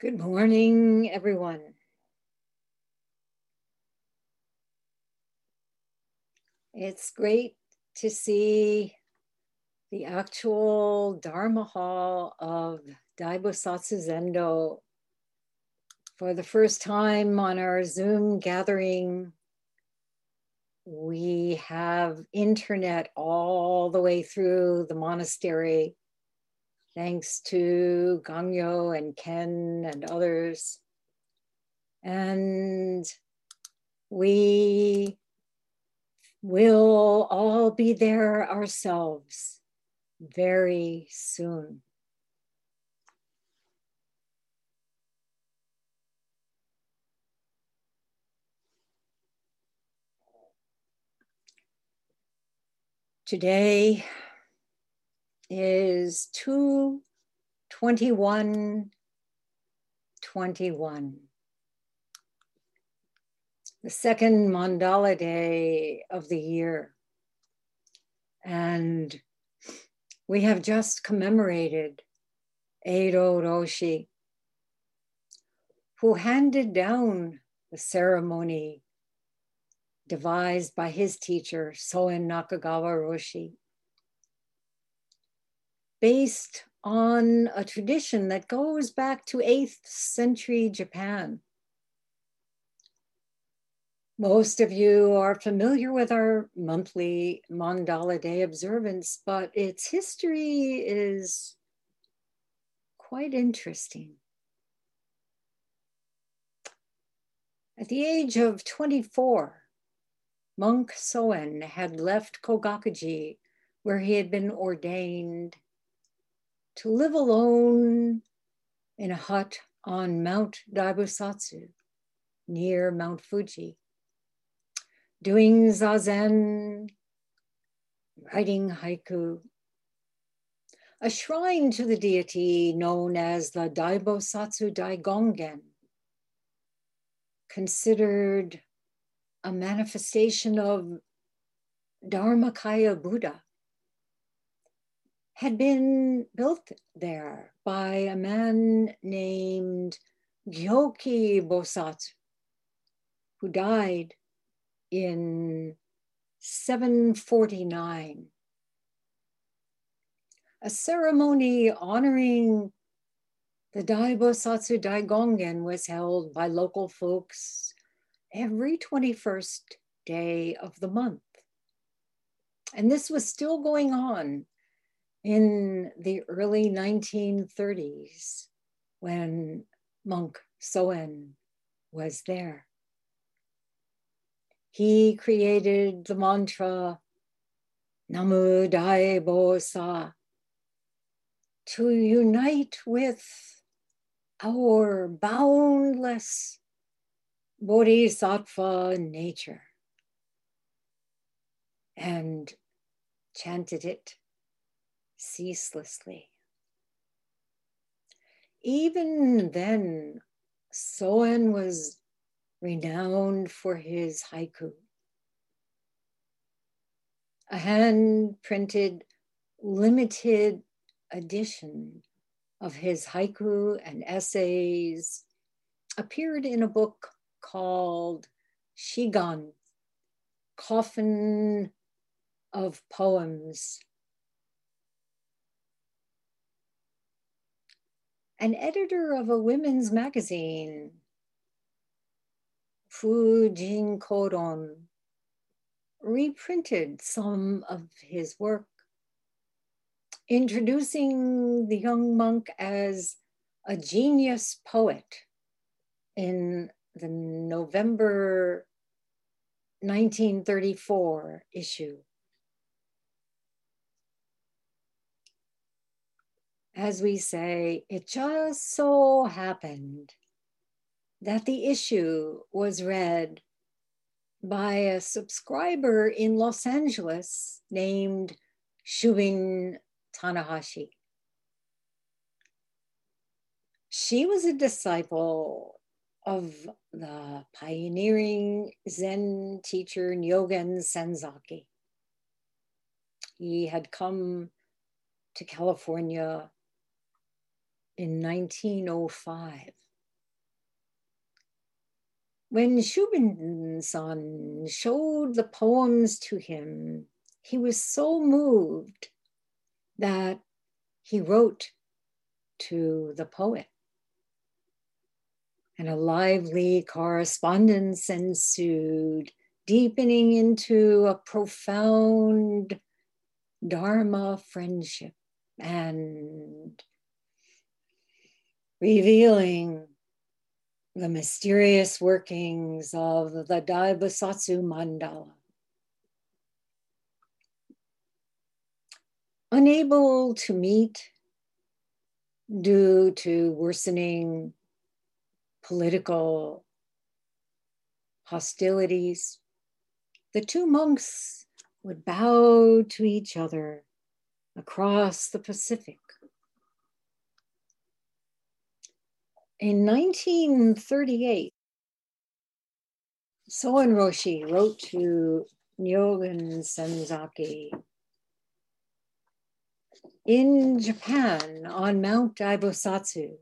Good morning, everyone. It's great to see the actual Dharma Hall of Daibosatsu Zendo for the first time on our Zoom gathering. We have internet all the way through the monastery thanks to Gangyo and Ken and others. And we will all be there ourselves very soon. Today, is 221 21. The second mandala day of the year. And we have just commemorated Eido Roshi, who handed down the ceremony devised by his teacher, Soen Nakagawa Roshi based on a tradition that goes back to 8th century Japan. Most of you are familiar with our monthly Mandala Day observance, but its history is quite interesting. At the age of 24, monk Soen had left Kogakuji, where he had been ordained to live alone in a hut on Mount Daibosatsu near Mount Fuji, doing zazen, writing haiku. A shrine to the deity known as the Daibosatsu Daigongen, considered a manifestation of Dharmakaya Buddha had been built there by a man named Gyoki Bosatsu, who died in 749. A ceremony honoring the Daibosatsu Daigongen was held by local folks every 21st day of the month. And this was still going on in the early 1930s when monk Soen was there. He created the mantra Namu Dai Bo Sa to unite with our boundless bodhisattva nature and chanted it ceaselessly. Even then, Soen was renowned for his haiku. A hand printed limited edition of his haiku and essays appeared in a book called Shigan, Coffin of Poems an editor of a women's magazine, Fujin Koron, reprinted some of his work, introducing the young monk as a genius poet in the November 1934 issue. As we say, it just so happened that the issue was read by a subscriber in Los Angeles named Shubin Tanahashi. She was a disciple of the pioneering Zen teacher Nyogen Senzaki. He had come to California in 1905 When Shubin-san showed the poems to him, he was so moved that he wrote to the poet. And a lively correspondence ensued, deepening into a profound Dharma friendship and revealing the mysterious workings of the Daibosatsu mandala. Unable to meet due to worsening political hostilities, the two monks would bow to each other across the Pacific. In 1938, Soen Roshi wrote to Nyogen Senzaki in Japan on Mount Daibosatsu.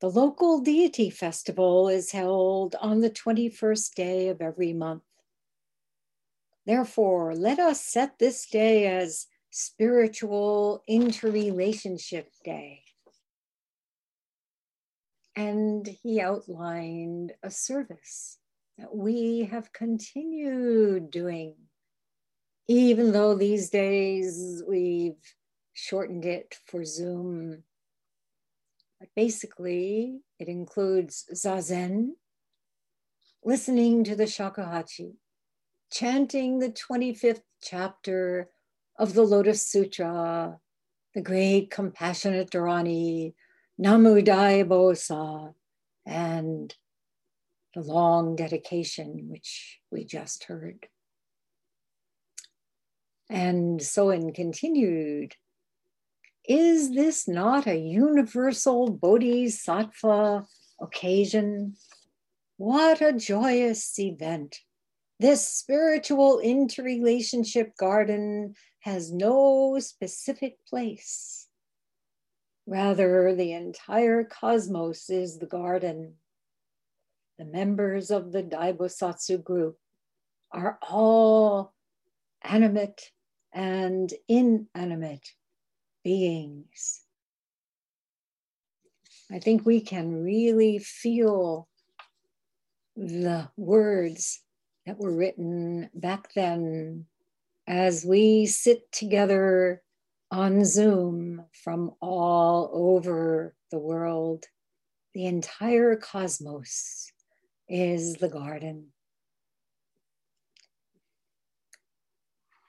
The local deity festival is held on the 21st day of every month. Therefore, let us set this day as Spiritual Interrelationship Day. And he outlined a service that we have continued doing, even though these days we've shortened it for Zoom. But basically, it includes Zazen, listening to the shakuhachi, chanting the 25th chapter of the Lotus Sutra, the great compassionate Dharani, Namu Bosa, and the long dedication which we just heard. And Soen continued, is this not a universal bodhisattva occasion? What a joyous event this spiritual interrelationship garden has no specific place. Rather, the entire cosmos is the garden. The members of the Daibosatsu group are all animate and inanimate beings. I think we can really feel the words that were written back then as we sit together on Zoom from all over the world. The entire cosmos is the garden.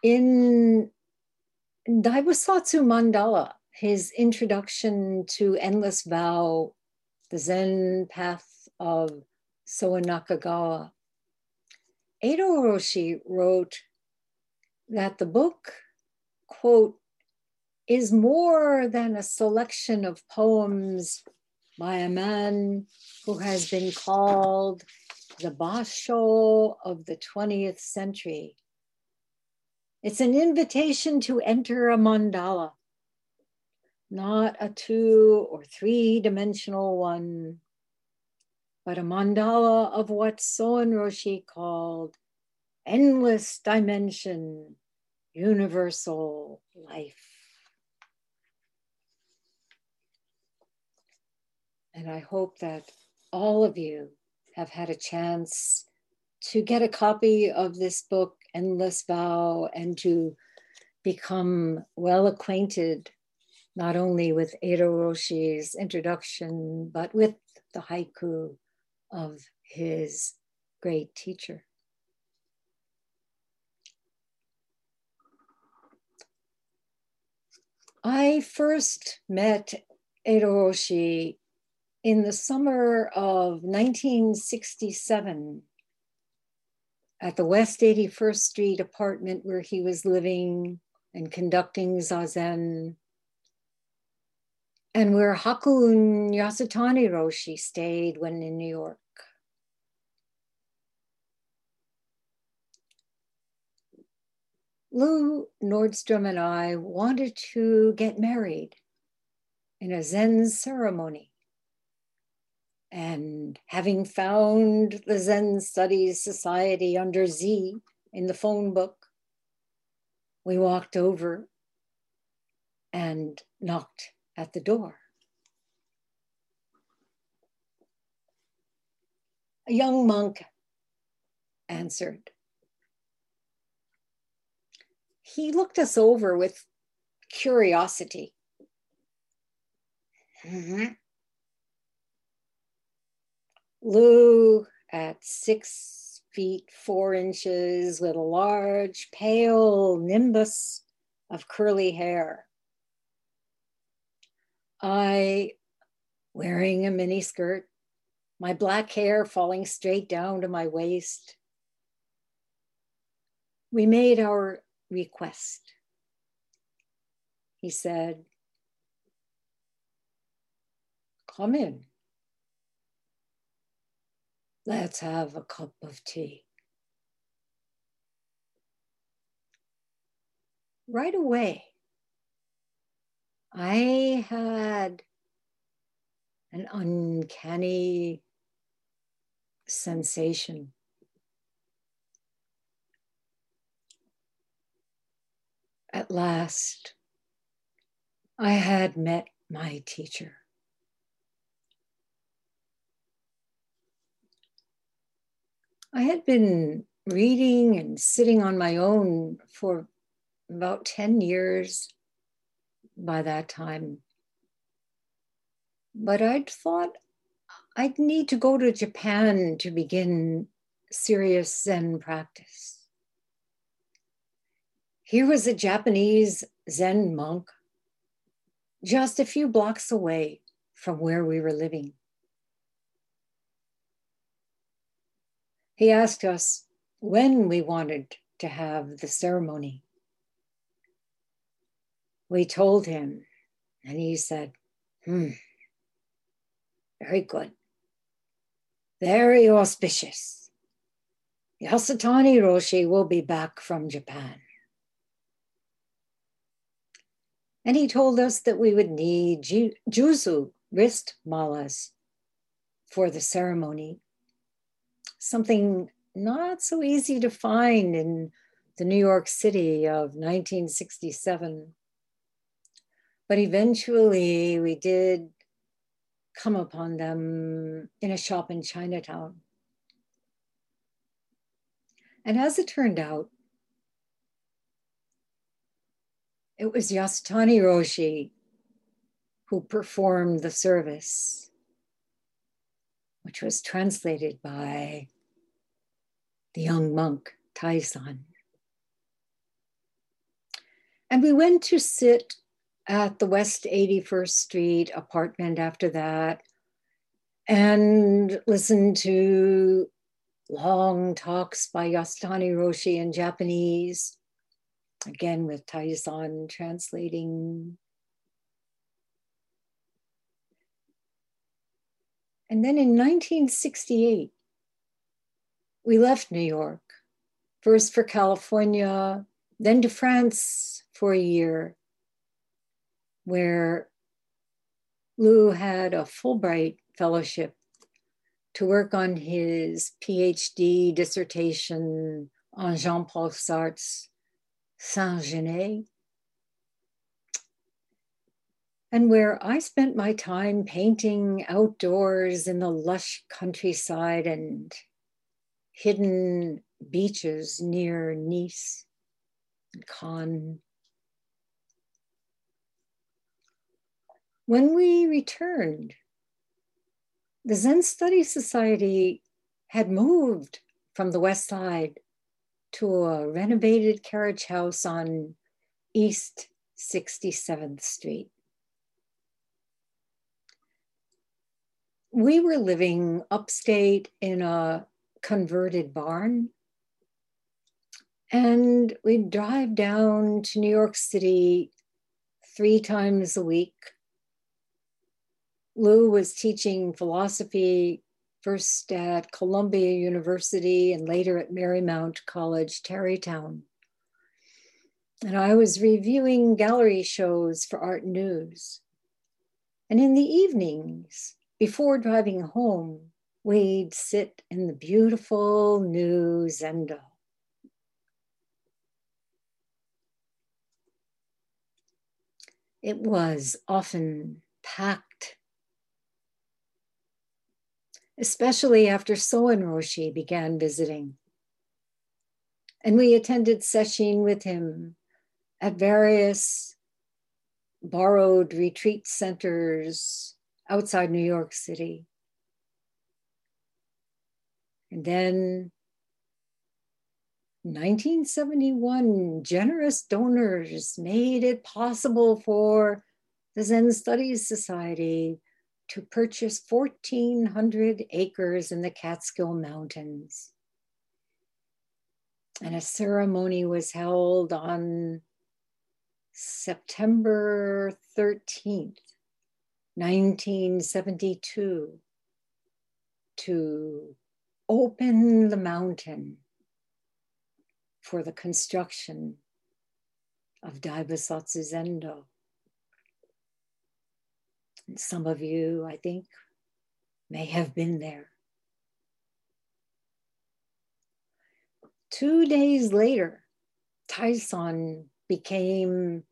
In Daibosatsu Mandala, his introduction to Endless Vow, the Zen path of Soen Nakagawa, Eido Roshi wrote that the book, quote, is more than a selection of poems by a man who has been called the Basho of the 20th century. It's an invitation to enter a mandala, not a two or three dimensional one, but a mandala of what Soen Roshi called endless dimension, universal life. And I hope that all of you have had a chance to get a copy of this book, Endless Vow, and to become well acquainted not only with Eido Roshi's introduction, but with the haiku of his great teacher. I first met Eido Roshi in the summer of 1967 at the West 81st Street apartment where he was living and conducting Zazen, and where Hakuun Yasutani Roshi stayed when in New York. Lou Nordstrom and I wanted to get married in a Zen ceremony. And having found the Zen Studies Society under Z in the phone book, we walked over and knocked at the door. A young monk answered. He looked us over with curiosity. Mm-hmm. Lou at six feet four inches with a large pale nimbus of curly hair. I, wearing a mini skirt, my black hair falling straight down to my waist. We made our request. He said, Come in. Let's have a cup of tea. Right away, I had an uncanny sensation. At last, I had met my teacher. I had been reading and sitting on my own for about 10 years by that time. But I'd thought I'd need to go to Japan to begin serious Zen practice. Here was a Japanese Zen monk just a few blocks away from where we were living. He asked us when we wanted to have the ceremony. We told him, and he said, Hmm, very good, very auspicious. Yasutani Roshi will be back from Japan. And he told us that we would need juzu, wrist malas, for the ceremony something not so easy to find in the New York City of 1967. But eventually we did come upon them in a shop in Chinatown. And as it turned out, it was Yasutani Roshi who performed the service, which was translated by the young monk, Taizan. And we went to sit at the West 81st Street apartment after that and listened to long talks by Yasutani Roshi in Japanese, again with Taizan translating. And then in 1968, we left New York, first for California, then to France for a year, where Lou had a Fulbright fellowship to work on his PhD dissertation on Jean Paul Sartre's Saint Genet, and where I spent my time painting outdoors in the lush countryside and hidden beaches near Nice, and Cannes. When we returned, the Zen Study Society had moved from the west side to a renovated carriage house on East 67th Street. We were living upstate in a converted barn. And we'd drive down to New York City three times a week. Lou was teaching philosophy first at Columbia University and later at Marymount College, Tarrytown. And I was reviewing gallery shows for Art News. And in the evenings, Before driving home, we'd sit in the beautiful new Zendo. It was often packed, especially after Soen Roshi began visiting. And we attended sesshin with him at various borrowed retreat centers outside New York City. And then 1971, generous donors made it possible for the Zen Studies Society to purchase 1,400 acres in the Catskill Mountains. And a ceremony was held on September 13th, 1972, to open the mountain for the construction of Daibosatsu Zendo. And some of you, I think, may have been there. Two days later, Taishan became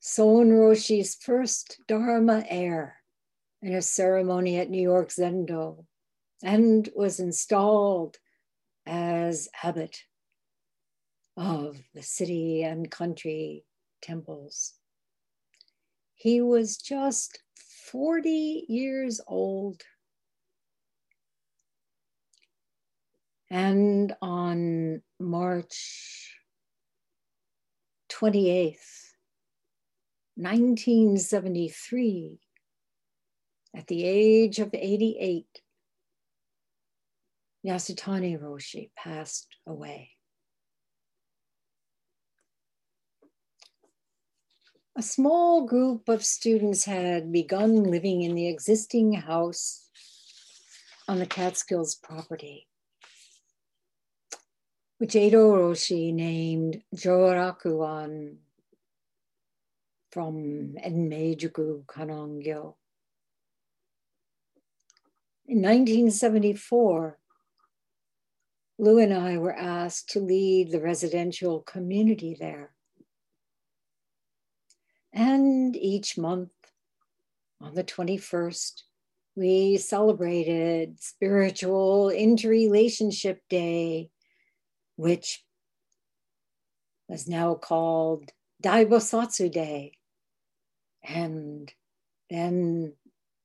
Soen Roshi's first Dharma heir in a ceremony at New York Zendo and was installed as abbot of the city and country temples. He was just 40 years old. And on March 28th, 1973, at the age of 88, Yasutani Roshi passed away. A small group of students had begun living in the existing house on the Catskills property, which Eido Roshi named Jorakuan from Enmei Jukku Kannon Gyo. In 1974, Lou and I were asked to lead the residential community there. And each month on the 21st, we celebrated Spiritual Interrelationship Day, which was now called Daibosatsu Day, and then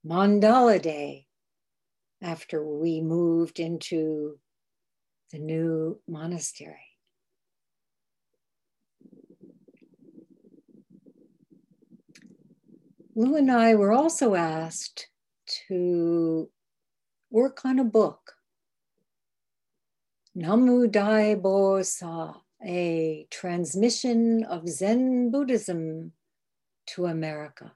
Mandala Day after we moved into the new monastery. Lou and I were also asked to work on a book, Namu Dai Bo Sa, a transmission of Zen Buddhism to America.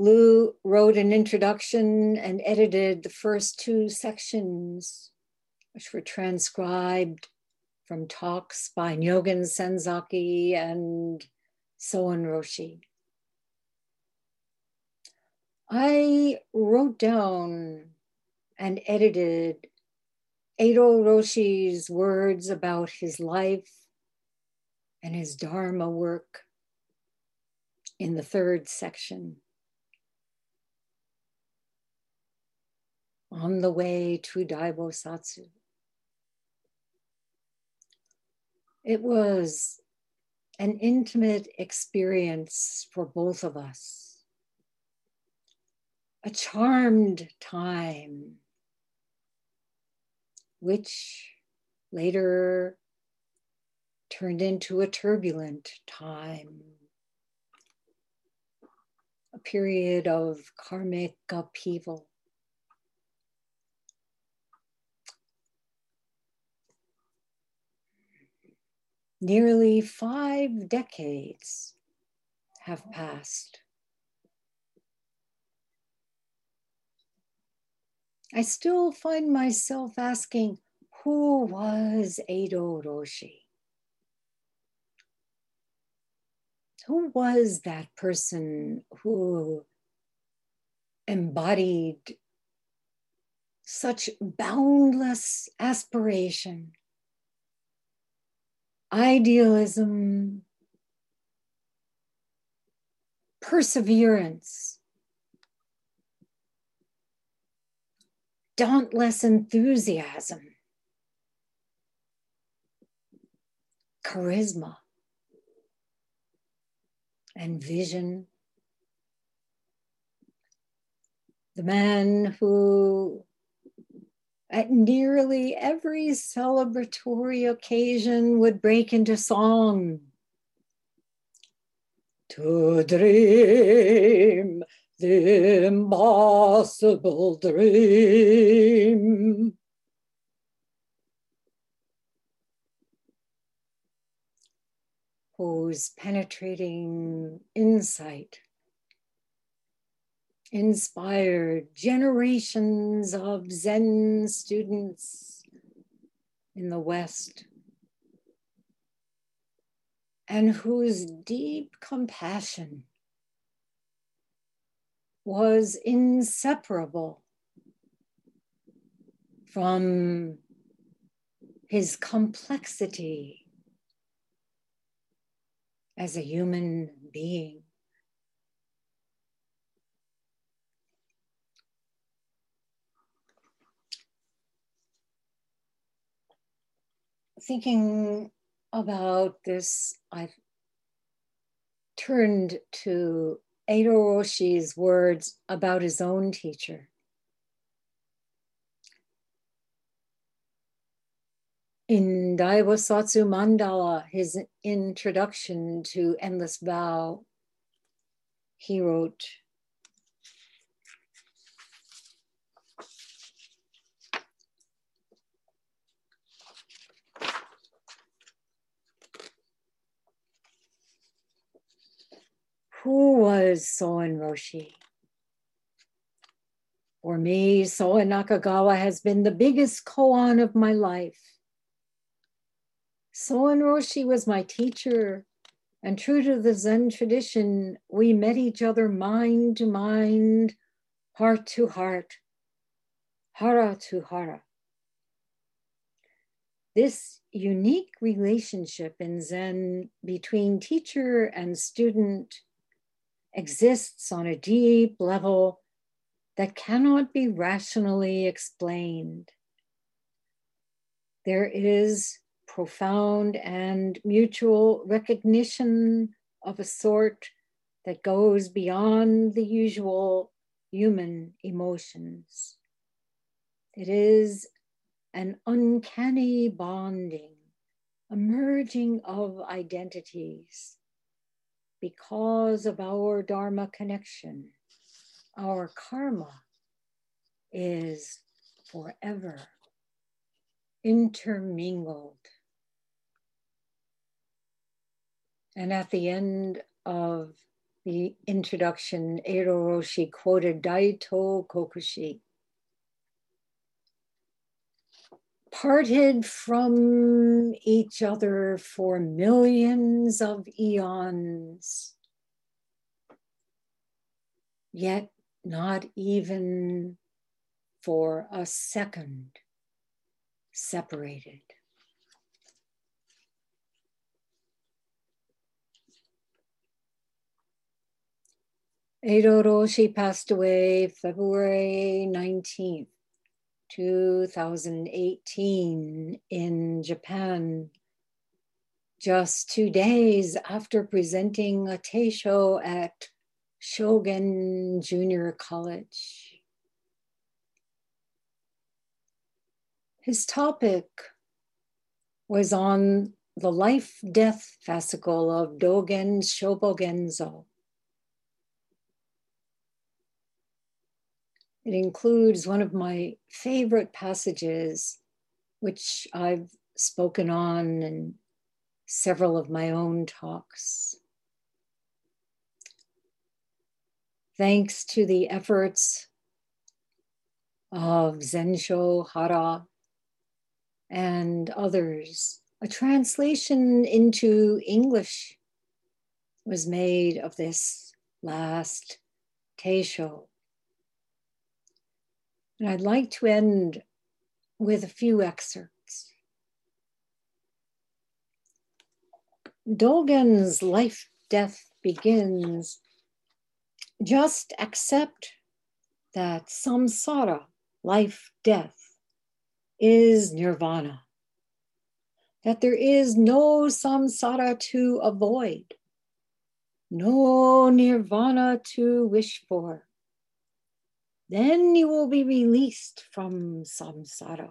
Lou wrote an introduction and edited the first two sections, which were transcribed from talks by Nyogen Senzaki and Soen Roshi. I wrote down and edited Eido Roshi's words about his life and his Dharma work in the third section. On the way to Daibosatsu. It was an intimate experience for both of us, a charmed time, which later turned into a turbulent time, a period of karmic upheaval. Nearly five decades have passed. I still find myself asking, who was Eido Roshi? Who was that person who embodied such boundless aspiration, idealism, perseverance, dauntless enthusiasm, charisma, and vision. The man who, at nearly every celebratory occasion, would break into song. To dream the impossible dream. Whose penetrating insight inspired generations of Zen students in the West, and whose deep compassion was inseparable from his complexity as a human being. Thinking about this, I've turned to Eido Roshi's words about his own teacher. In Daibosatsu Mandala, his introduction to Endless Vow, he wrote, Who was Soen Roshi? For me, Soen Nakagawa has been the biggest koan of my life. Soen Roshi was my teacher, and true to the Zen tradition, we met each other mind to mind, heart to heart, hara to hara. This unique relationship in Zen between teacher and student exists on a deep level that cannot be rationally explained. There is profound and mutual recognition of a sort that goes beyond the usual human emotions. It is an uncanny bonding, a merging of identities because of our Dharma connection, our karma is forever intermingled. And at the end of the introduction, Eido Roshi quoted Daito Kokushi. Parted from each other for millions of eons, yet not even for a second separated. Eido Roshi passed away February 19th, 2018 in Japan, just two days after presenting a teisho at Shogen Junior College. His topic was on the life death fascicle of Dogen Shobogenzo It includes one of my favorite passages, which I've spoken on in several of my own talks. Thanks to the efforts of Zensho Hara and others, a translation into English was made of this last Teisho. And I'd like to end with a few excerpts. Dogen's life death begins just accept that samsara, life, death, is nirvana. That there is no samsara to avoid, no nirvana to wish for. Then you will be released from samsara.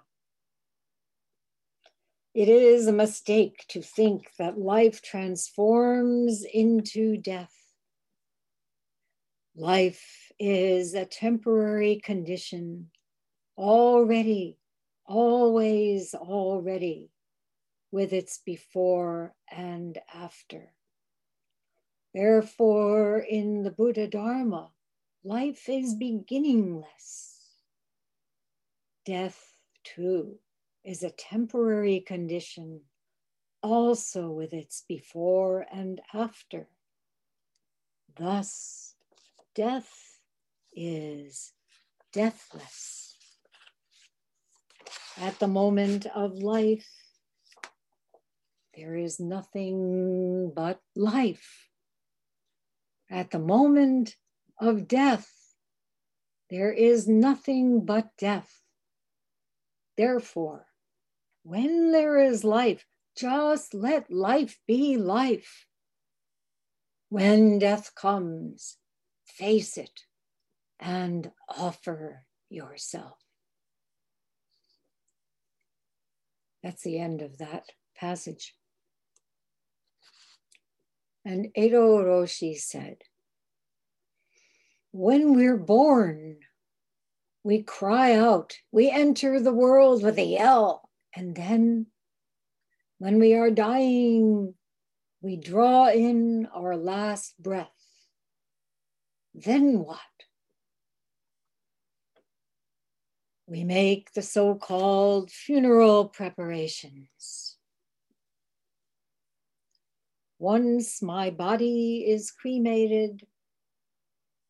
It is a mistake to think that life transforms into death. Life is a temporary condition, already, always, already, with its before and after. Therefore, in the Buddha Dharma, life is beginningless. Death, too, is a temporary condition, also with its before and after. Thus, death is deathless. At the moment of life, there is nothing but life. At the moment of death, there is nothing but death. Therefore, when there is life, just let life be life. When death comes, face it and offer yourself. That's the end of that passage. And Eido Roshi said, When we're born, we cry out, we enter the world with a yell. And then when we are dying, we draw in our last breath. Then what? We make the so called funeral preparations. Once my body is cremated,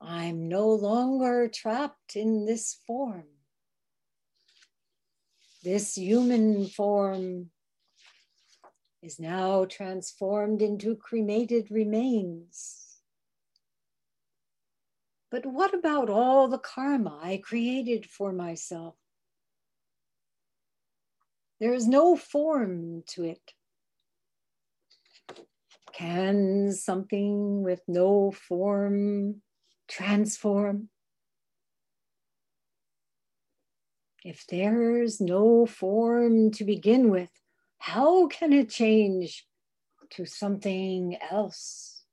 I'm no longer trapped in this form. This human form is now transformed into cremated remains. But what about all the karma I created for myself? There is no form to it. Can something with no form transform? If there's no form to begin with, how can it change to something else?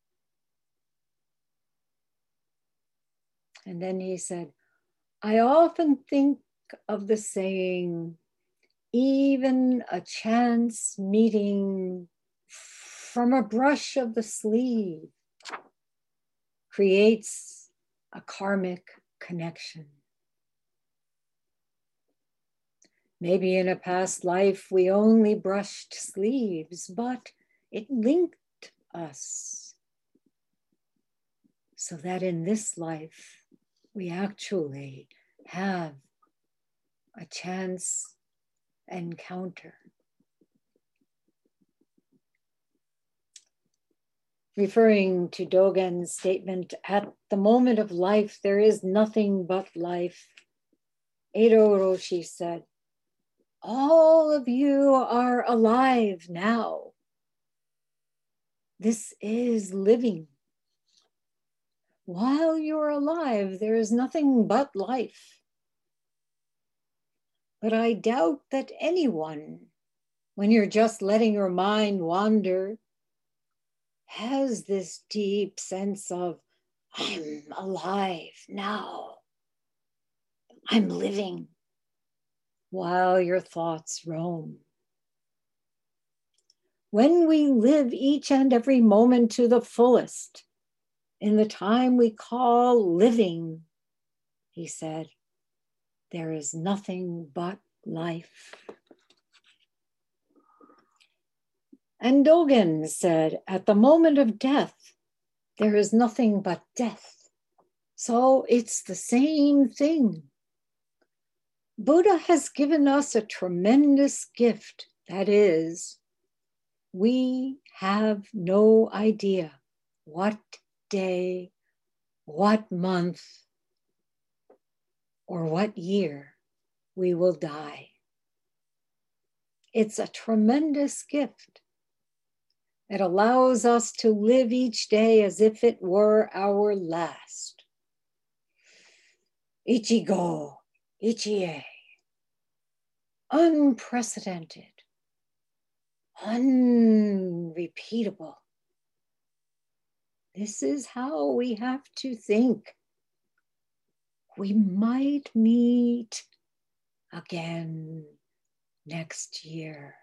And then he said, I often think of the saying, even a chance meeting from a brush of the sleeve creates a karmic connection. Maybe in a past life we only brushed sleeves, but it linked us. So that in this life we actually have a chance encounter. Referring to Dogen's statement, at the moment of life, there is nothing but life. Eido Roshi said, all of you are alive now. This is living. While you're alive, there is nothing but life. But I doubt that anyone, when you're just letting your mind wander, has this deep sense of, I'm alive now. I'm living while your thoughts roam. When we live each and every moment to the fullest, in the time we call living, he said, there is nothing but life. And Dogen said, at the moment of death, there is nothing but death. So it's the same thing. Buddha has given us a tremendous gift that is, we have no idea what day, what month, or what year we will die. It's a tremendous gift. It allows us to live each day as if it were our last. Ichigo, Ichie. Unprecedented, unrepeatable. This is how we have to think. We might meet again next year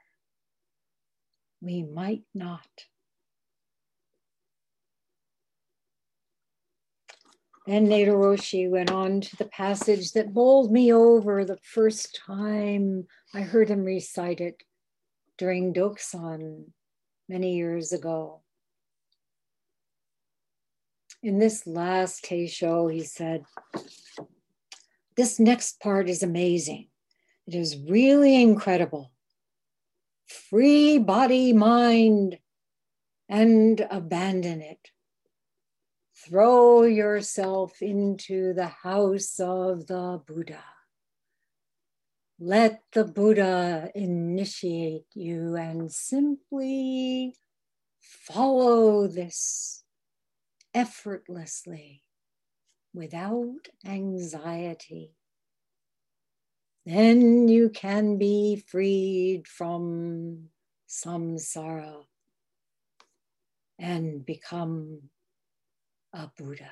we might not. Then Eido Roshi went on to the passage that bowled me over the first time I heard him recite it during Dokusan many years ago. In this last Teisho, he said, This next part is amazing. It is really incredible free body mind and abandon it. Throw yourself into the house of the Buddha. Let the Buddha initiate you and simply follow this effortlessly without anxiety then you can be freed from samsara and become a Buddha.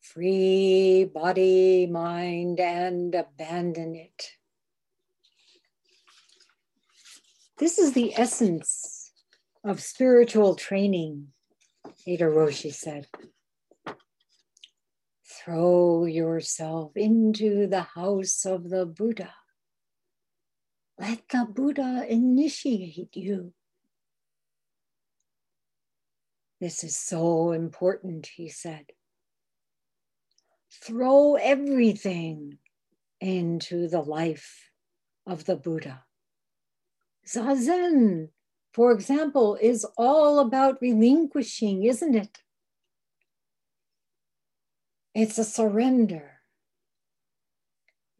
Free body, mind, and abandon it. This is the essence of spiritual training, Eido Roshi said. Throw yourself into the house of the Buddha. Let the Buddha initiate you. This is so important, he said. Throw everything into the life of the Buddha. Zazen, for example, is all about relinquishing, isn't it? It's a surrender.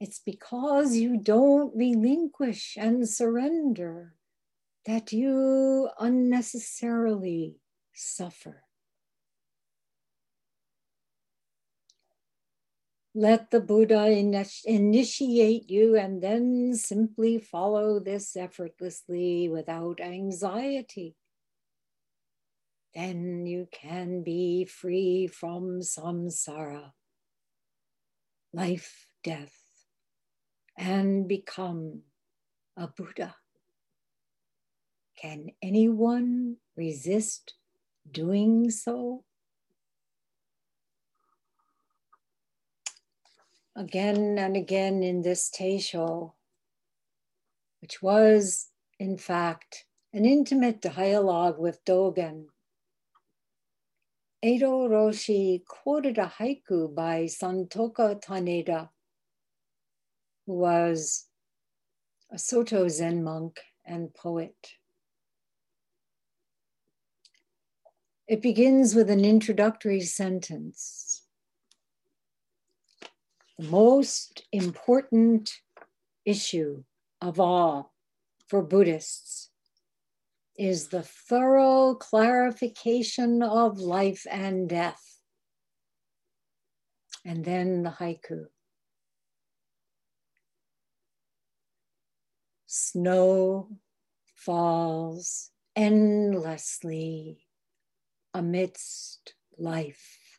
It's because you don't relinquish and surrender that you unnecessarily suffer. Let the Buddha initiate you and then simply follow this effortlessly without anxiety then you can be free from samsara, life, death, and become a Buddha. Can anyone resist doing so? Again and again in this Teisho, which was in fact an intimate dialogue with Dogen Eido Roshi quoted a haiku by Santoka Taneda, who was a Soto Zen monk and poet. It begins with an introductory sentence. The most important issue of all for Buddhists is the thorough clarification of life and death. And then the haiku. Snow falls endlessly amidst life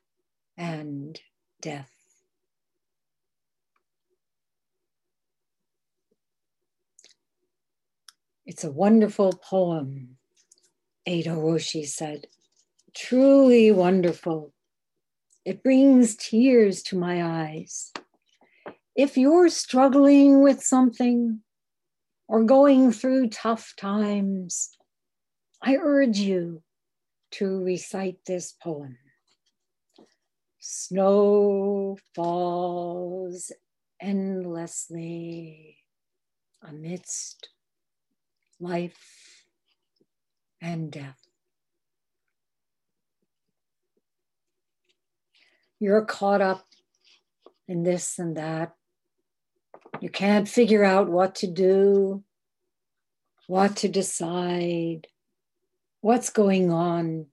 and death. It's a wonderful poem, Eido Roshi said. Truly wonderful. It brings tears to my eyes. If you're struggling with something, or going through tough times, I urge you to recite this poem. Snow falls endlessly amidst life and death. You're caught up in this and that. You can't figure out what to do, what to decide, what's going on.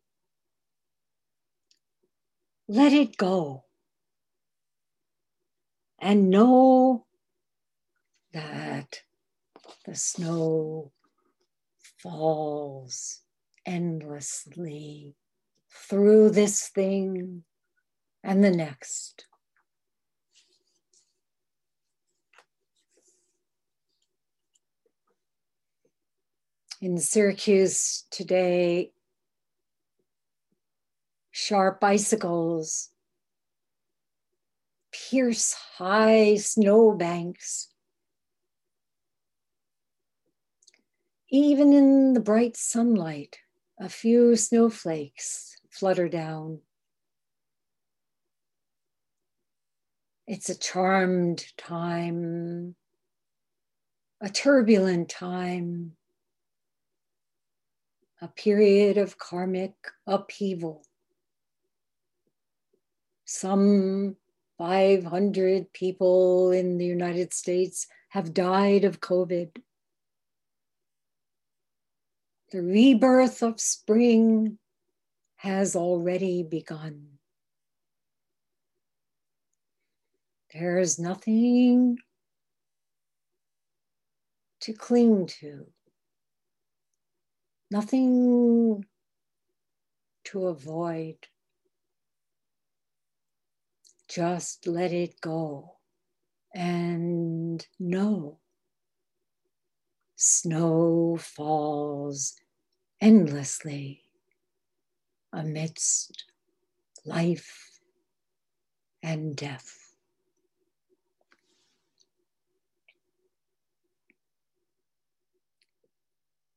Let it go. And know that the snow falls endlessly through this thing and the next. In Syracuse today, sharp icicles pierce high snowbanks. Even in the bright sunlight, a few snowflakes flutter down. It's a charmed time, a turbulent time, a period of karmic upheaval. Some 500 people in the United States have died of COVID. The rebirth of spring has already begun. There is nothing to cling to, nothing to avoid. Just let it go and know. Snow falls endlessly amidst life and death.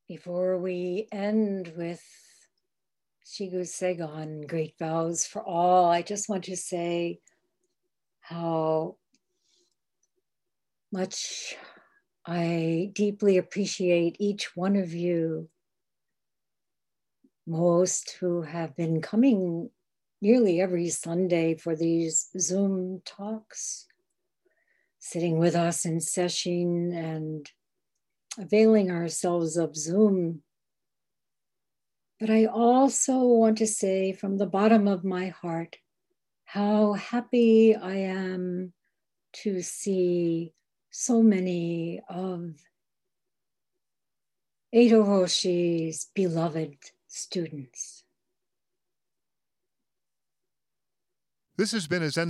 Before we end with Shigu Seigan, Great Vows for All, I just want to say how much I deeply appreciate each one of you, most who have been coming nearly every Sunday for these Zoom talks, sitting with us in session and availing ourselves of Zoom. But I also want to say from the bottom of my heart how happy I am to see so many of Eido Roshi's beloved students. This has been a Zen